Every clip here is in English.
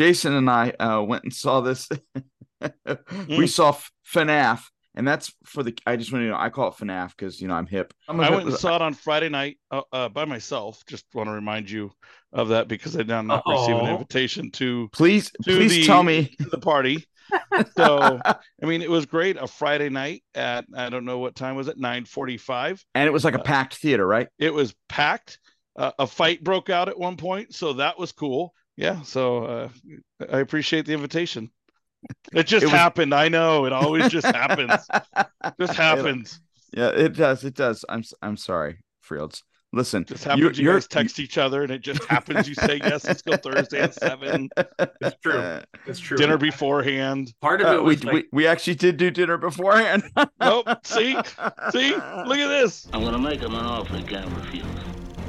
Jason and I uh, went and saw this. we saw FNAF, and that's for the. I just want to know. I call it FNAF because you know I'm hip. I'm I hip went and saw it on Friday night uh, uh, by myself. Just want to remind you of that because I did not receive an invitation to Please, to please the- tell me. the party. So I mean, it was great. A Friday night at I don't know what time was it, nine forty-five. and it was like a packed theater, right? It was packed. Uh, a fight broke out at one point, so that was cool. Yeah, so uh, I appreciate the invitation. It just It was- happened. I know it always just happens. Just happens. Yeah, it does. It does. I'm s- I'm sorry, Fields. Listen, Just happens. You, you're- guys text each other, and it just happens. You say yes. Let's go Thursday at seven. It's true. It's true. Dinner beforehand. Part of Uh, it we, like, we we actually did do dinner beforehand. Nope. See, see. Look at this. I'm gonna make him an offer he can't refuse.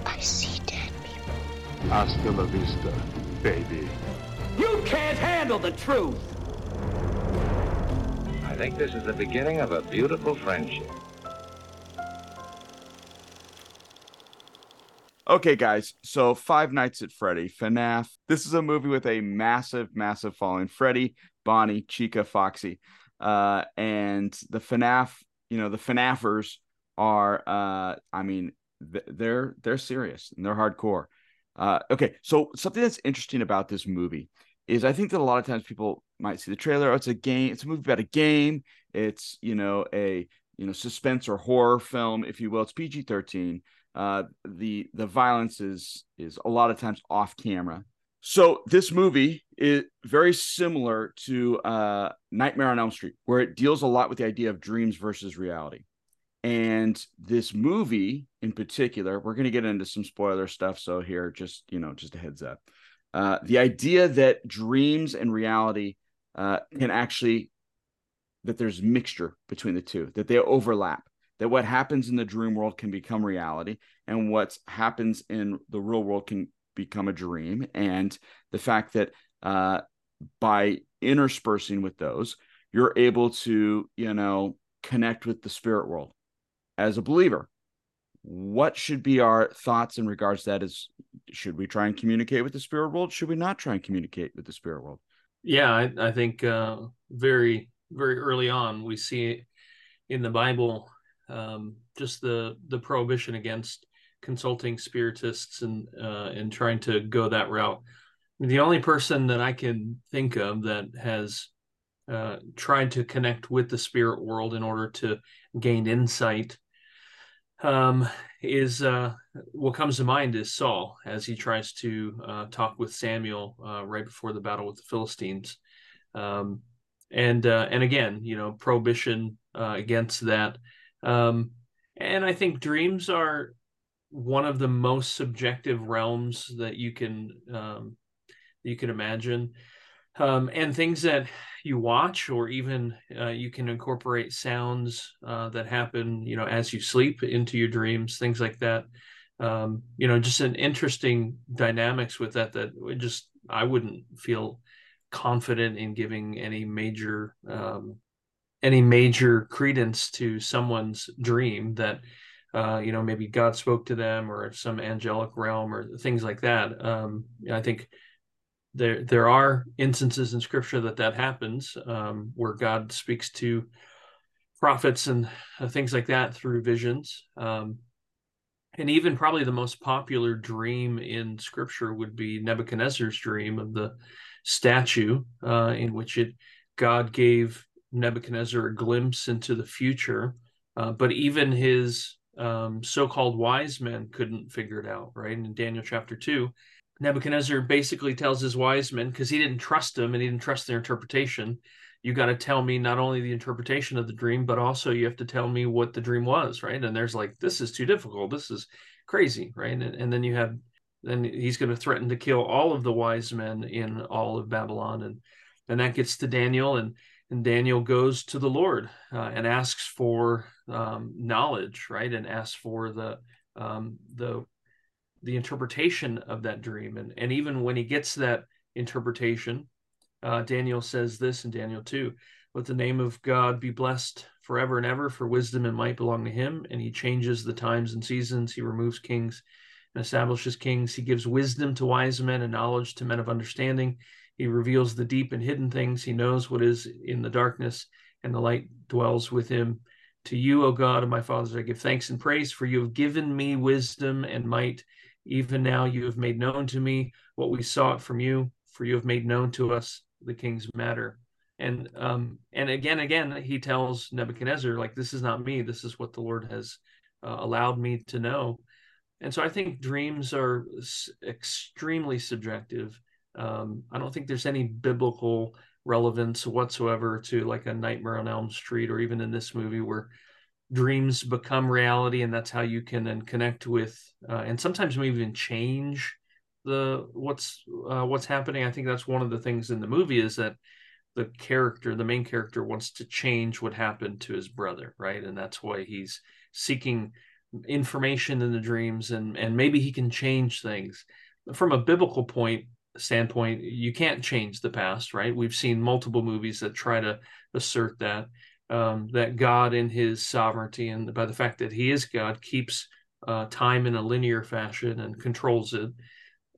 I see dead people. Hasta la vista, baby. You can't handle the truth. I think this is the beginning of a beautiful friendship. Okay, guys. So Five Nights at Freddy, FNAF. This is a movie with a massive, massive following. Freddy, Bonnie, Chica, Foxy, uh, and the FNAF. You know, the FNAFers are. Uh, I mean, th- they're they're serious and they're hardcore. Uh, okay, so something that's interesting about this movie is I think that a lot of times people might see the trailer. Oh, it's a game. It's a movie about a game. It's you know a you know suspense or horror film, if you will. It's PG thirteen uh the the violence is is a lot of times off camera so this movie is very similar to uh nightmare on elm street where it deals a lot with the idea of dreams versus reality and this movie in particular we're going to get into some spoiler stuff so here just you know just a heads up. Uh the idea that dreams and reality uh can actually that there's mixture between the two that they overlap that what happens in the dream world can become reality and what happens in the real world can become a dream. And the fact that uh, by interspersing with those you're able to you know connect with the spirit world as a believer what should be our thoughts in regards to that is should we try and communicate with the spirit world should we not try and communicate with the spirit world yeah, I, I think uh, very, very early on we see in the Bible um, just the the prohibition against consulting spiritists and uh, and trying to go that route. The only person that I can think of that has uh, tried to connect with the spirit world in order to gain insight um, is uh, what comes to mind is Saul as he tries to uh, talk with Samuel uh, right before the battle with the Philistines. Um, and uh, and again, you know, prohibition against that. Um, and I think dreams are one of the most subjective realms that you can um, you can imagine, um, and things that you watch or even uh, you can incorporate sounds uh, that happen, you know, as you sleep into your dreams, things like that. Um, you know, just an interesting dynamics with that. That just I wouldn't feel confident in giving any major um, any major credence to someone's dream that uh, you know maybe God spoke to them or some angelic realm or things like that. Um, I think there there are instances in Scripture that that happens um, where God speaks to prophets and uh, things like that through visions. Um, and even probably the most popular dream in Scripture would be Nebuchadnezzar's dream of the statue, uh, in which it God gave Nebuchadnezzar a glimpse into the future, uh, but even his um, so-called wise men couldn't figure it out. Right in Daniel chapter two, Nebuchadnezzar basically tells his wise men because he didn't trust them and he didn't trust their interpretation. You got to tell me not only the interpretation of the dream, but also you have to tell me what the dream was, right? And there's like, this is too difficult. This is crazy, right? And, and then you have, then he's going to threaten to kill all of the wise men in all of Babylon, and and that gets to Daniel, and and Daniel goes to the Lord uh, and asks for um, knowledge, right? And asks for the um, the the interpretation of that dream, and and even when he gets that interpretation, uh, Daniel says this in Daniel two: "Let the name of God be blessed forever and ever, for wisdom and might belong to Him, and He changes the times and seasons. He removes kings." And establishes kings. He gives wisdom to wise men and knowledge to men of understanding. He reveals the deep and hidden things. He knows what is in the darkness, and the light dwells with him. To you, O God of my fathers, I give thanks and praise, for you have given me wisdom and might. Even now you have made known to me what we sought from you, for you have made known to us the king's matter. And um, and again, again, he tells Nebuchadnezzar, like, this is not me. This is what the Lord has uh, allowed me to know. And so I think dreams are s- extremely subjective. Um, I don't think there's any biblical relevance whatsoever to like a Nightmare on Elm Street or even in this movie where dreams become reality and that's how you can then connect with uh, and sometimes maybe even change the what's uh, what's happening. I think that's one of the things in the movie is that the character, the main character, wants to change what happened to his brother, right? And that's why he's seeking information in the dreams, and and maybe he can change things. From a biblical point standpoint, you can't change the past, right? We've seen multiple movies that try to assert that um, that God, in His sovereignty and by the fact that He is God, keeps uh, time in a linear fashion and controls it.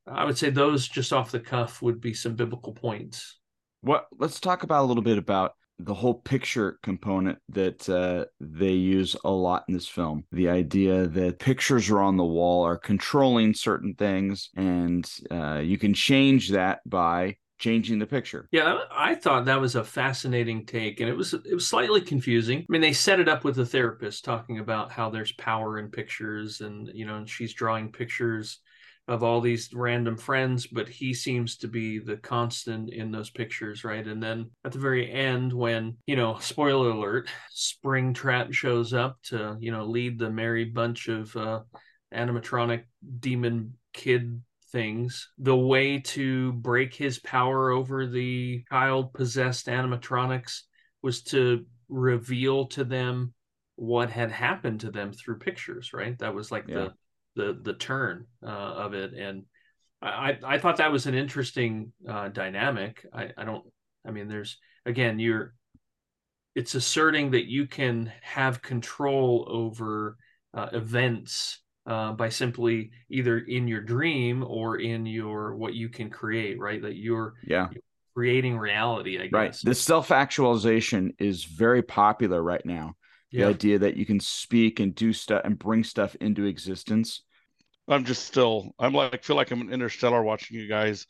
I would say those just off the cuff would be some biblical points. What? Let's talk about a little bit about the whole picture component that uh, they use a lot in this film. The idea that pictures are on the wall are controlling certain things, and uh, you can change that by changing the picture. Yeah, I thought that was a fascinating take, and it was it was slightly confusing. I mean, they set it up with the therapist talking about how there's power in pictures, and you know, and she's drawing pictures of all these random friends, but he seems to be the constant in those pictures, right? And then at the very end, when, you know, spoiler alert, Springtrap shows up to, you know, lead the merry bunch of uh, animatronic demon kid things, the way to break his power over the child possessed animatronics was to reveal to them what had happened to them through pictures, right? That was like yeah. the the the turn uh, of it, and I I thought that was an interesting uh, dynamic. I I don't. I mean, there's again, you're. It's asserting that you can have control over uh, events uh, by simply either in your dream or in your what you can create, right? That you're yeah you're creating reality. I guess right. This self actualization is very popular right now the yeah. idea that you can speak and do stuff and bring stuff into existence i'm just still i'm like feel like i'm an interstellar watching you guys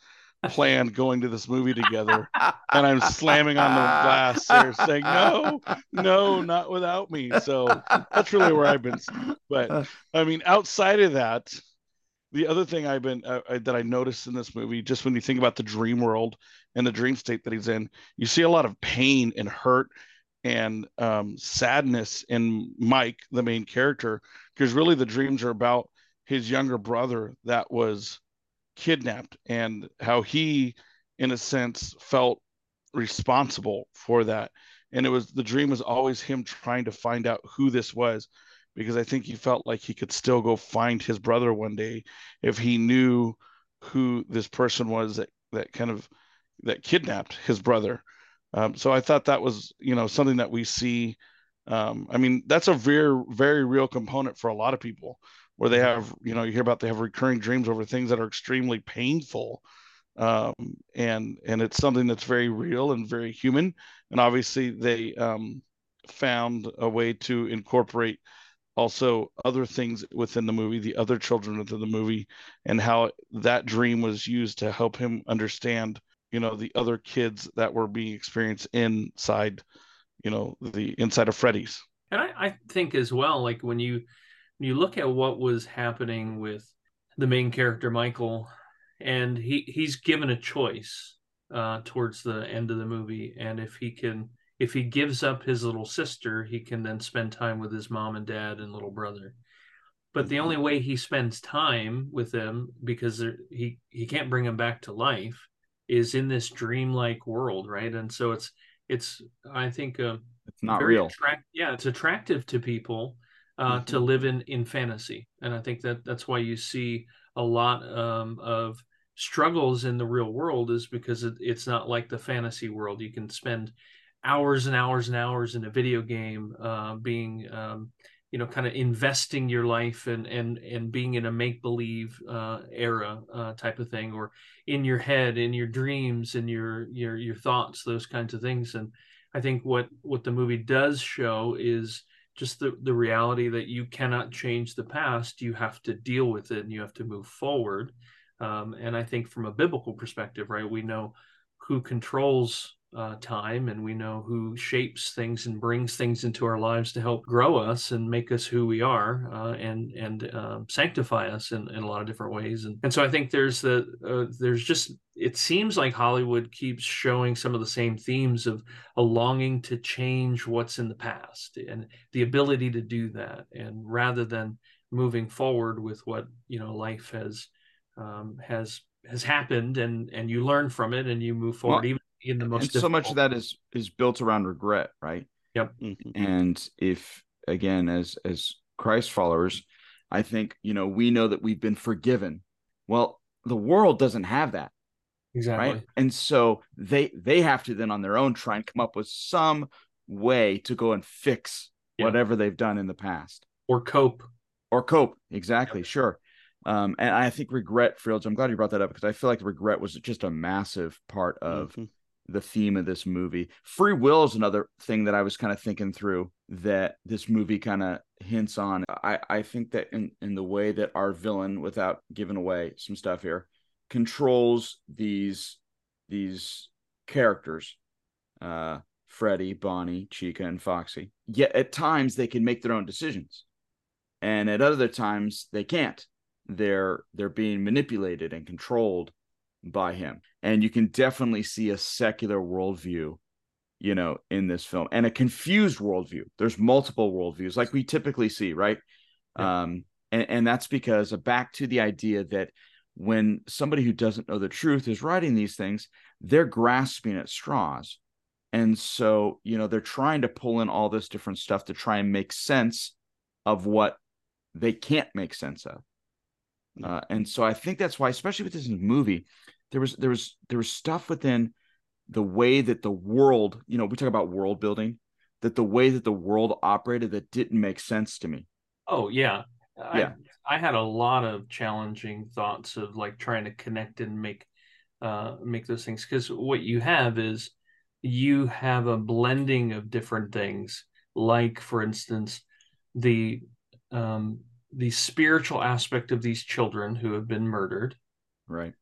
plan going to this movie together and i'm slamming on the glass there saying no no not without me. So that's really where i've been. But i mean outside of that the other thing i've been uh, that i noticed in this movie just when you think about the dream world and the dream state that he's in you see a lot of pain and hurt and um, sadness in Mike, the main character, because really the dreams are about his younger brother that was kidnapped and how he, in a sense, felt responsible for that. And it was the dream was always him trying to find out who this was because I think he felt like he could still go find his brother one day if he knew who this person was that, that kind of that kidnapped his brother um, so I thought that was, you know, something that we see. Um, I mean, that's a very, very real component for a lot of people where they have, you know, you hear about they have recurring dreams over things that are extremely painful. Um, and, and it's something that's very real and very human. And obviously they um, found a way to incorporate also other things within the movie, the other children within the movie, and how that dream was used to help him understand you know the other kids that were being experienced inside you know the inside of freddy's and I, I think as well like when you you look at what was happening with the main character michael and he he's given a choice uh, towards the end of the movie and if he can if he gives up his little sister he can then spend time with his mom and dad and little brother but the only way he spends time with them because he he can't bring them back to life is in this dreamlike world, right? And so it's it's I think uh, it's not real. Attract- yeah, it's attractive to people uh, mm-hmm. to live in in fantasy, and I think that that's why you see a lot um, of struggles in the real world is because it, it's not like the fantasy world. You can spend hours and hours and hours in a video game uh, being um, you know kind of investing your life and and and being in a make believe uh, era uh, type of thing or in your head in your dreams in your your your thoughts those kinds of things and i think what what the movie does show is just the the reality that you cannot change the past you have to deal with it and you have to move forward. Um, and i think from a biblical perspective right we know who controls uh, time and we know who shapes things and brings things into our lives to help grow us and make us who we are uh, and and uh, sanctify us in, in a lot of different ways. And, and so i think there's the uh, there's just it seems like hollywood keeps showing some of the same themes of a longing to change what's in the past and the ability to do that. And rather than moving forward with what you know life has um, has has happened and and you learn from it and you move forward well, even in the most and so much of that is is built around regret right? Yep. Mm-hmm. and if again as as christ followers i think you know we know that we've been forgiven. Well the world doesn't have that exactly. right? And so they they have to then on their own try and come up with some way to go and fix yeah. whatever they've done in the past. Or cope. Or cope. Exactly. Yep. sure. Um, and I think regret, Fields. I'm glad you brought that up because I feel like regret was just a massive part of mm-hmm the theme of this movie. Free will is another thing that I was kind of thinking through that this movie kind of hints on. I, I think that in, in the way that our villain, without giving away some stuff here, controls these these characters, uh, Freddy, Bonnie, Chica, and Foxy. Yet at times they can make their own decisions. And at other times they can't. They're they're being manipulated and controlled by him. And you can definitely see a secular worldview, you know, in this film and a confused worldview. There's multiple worldviews like we typically see, right? Yeah. Um, and, and that's because uh, back to the idea that when somebody who doesn't know the truth is writing these things, they're grasping at straws. And so, you know, they're trying to pull in all this different stuff to try and make sense of what they can't make sense of. Uh, and so I think that's why, especially with this movie, there was there was there was stuff within the way that the world, you know, we talk about world building, that the way that the world operated that didn't make sense to me. Oh yeah, yeah. I, I had a lot of challenging thoughts of like trying to connect and make uh, make those things because what you have is you have a blending of different things, like for instance, the um, the spiritual aspect of these children who have been murdered right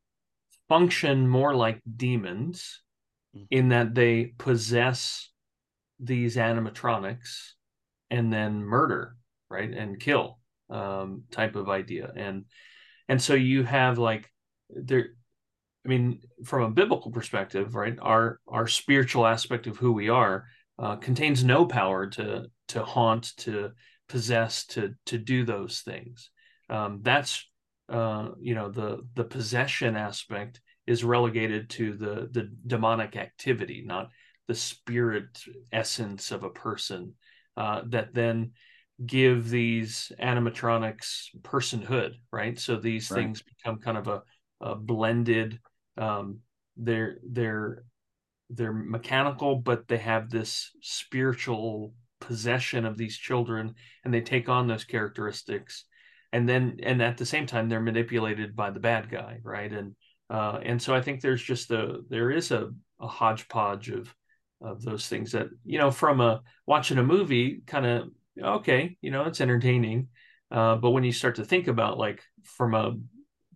function more like demons mm-hmm. in that they possess these animatronics and then murder right and kill um, type of idea and and so you have like there i mean from a biblical perspective right our our spiritual aspect of who we are uh, contains no power to to haunt to possess to to do those things. Um, that's uh, you know the the possession aspect is relegated to the the demonic activity, not the spirit essence of a person uh, that then give these animatronics personhood, right? So these right. things become kind of a, a blended. Um, they're they're they're mechanical, but they have this spiritual possession of these children and they take on those characteristics and then and at the same time they're manipulated by the bad guy right and uh, and so i think there's just a there is a, a hodgepodge of of those things that you know from a watching a movie kind of okay you know it's entertaining uh, but when you start to think about like from a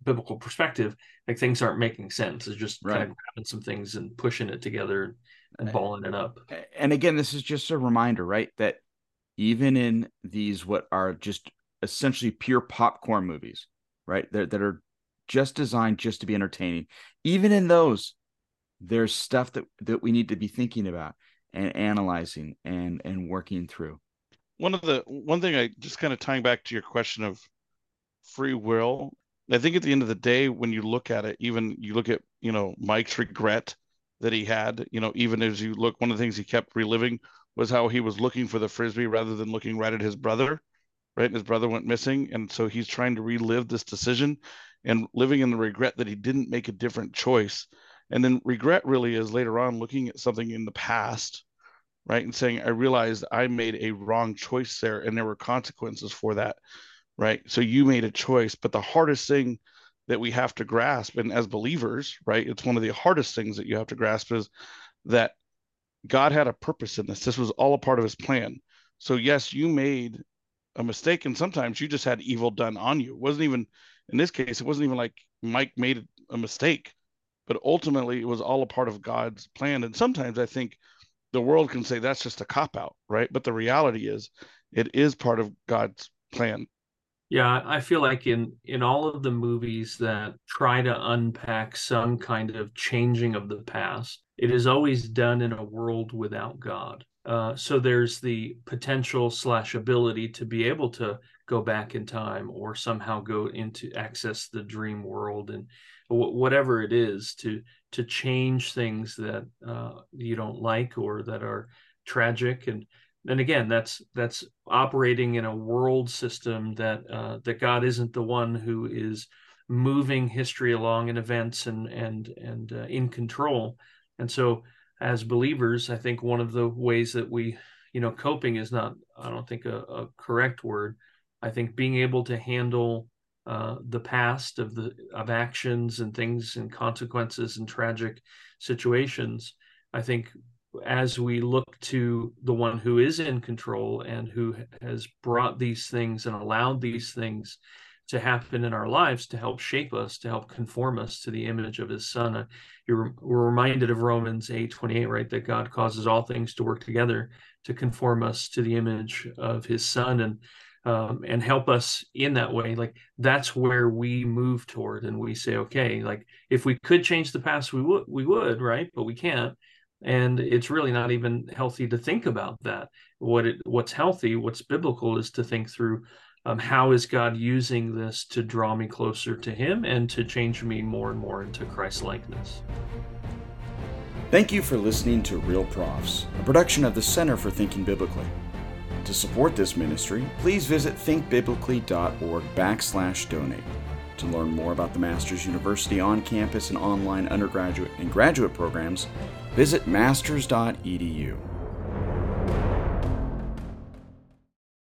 biblical perspective like things aren't making sense it's just right. kind of grabbing some things and pushing it together and balling it up. And again, this is just a reminder, right? That even in these what are just essentially pure popcorn movies, right? That that are just designed just to be entertaining. Even in those, there's stuff that that we need to be thinking about and analyzing and and working through. One of the one thing I just kind of tying back to your question of free will, I think at the end of the day, when you look at it, even you look at you know Mike's regret that he had. You know, even as you look, one of the things he kept reliving was how he was looking for the frisbee rather than looking right at his brother, right? And his brother went missing, and so he's trying to relive this decision and living in the regret that he didn't make a different choice. And then regret really is later on looking at something in the past, right? And saying, I realized I made a wrong choice there and there were consequences for that, right? So you made a choice. But the hardest thing that we have to grasp, and as believers, right, it's one of the hardest things that you have to grasp is that God had a purpose in this. This was all a part of his plan. So, yes, you made a mistake, and sometimes you just had evil done on you. It wasn't even, in this case, it wasn't even like Mike made a mistake, but ultimately it was all a part of God's plan. And sometimes I think the world can say that's just a cop out, right? But the reality is, it is part of God's plan. Yeah, I feel like in in all of the movies that try to unpack some kind of changing of the past, it is always done in a world without God. Uh, so there's the potential slash ability to be able to go back in time or somehow go into access the dream world and w- whatever it is to to change things that uh, you don't like or that are tragic. And and again that's that's operating in a world system that uh, that God isn't the one who is moving history along in events and and and uh, in control. And so as believers I think one of the ways that we you know coping is not I don't think a, a correct word. I think being able to handle uh, the past of the of actions and things and consequences and tragic situations I think as we look to the one who is in control and who has brought these things and allowed these things to happen in our lives to help shape us to help conform us to the image of his son. Uh, you're, we're reminded of romans 8 28 right that god causes all things to work together to conform us to the image of his son and um, and help us in that way. Like that's where we move toward and we say okay like if we could change the past we would we would right? But we can't. And it's really not even healthy to think about that. What it what's healthy what's biblical is to think through um, how is god using this to draw me closer to him and to change me more and more into christ likeness Thank you for listening to Real Profs, a production of the Center for Thinking Biblically. To support this ministry, please visit thinkbiblically.org backslash donate. To learn more about the Masters University on campus and online undergraduate and graduate programs, visit masters.edu.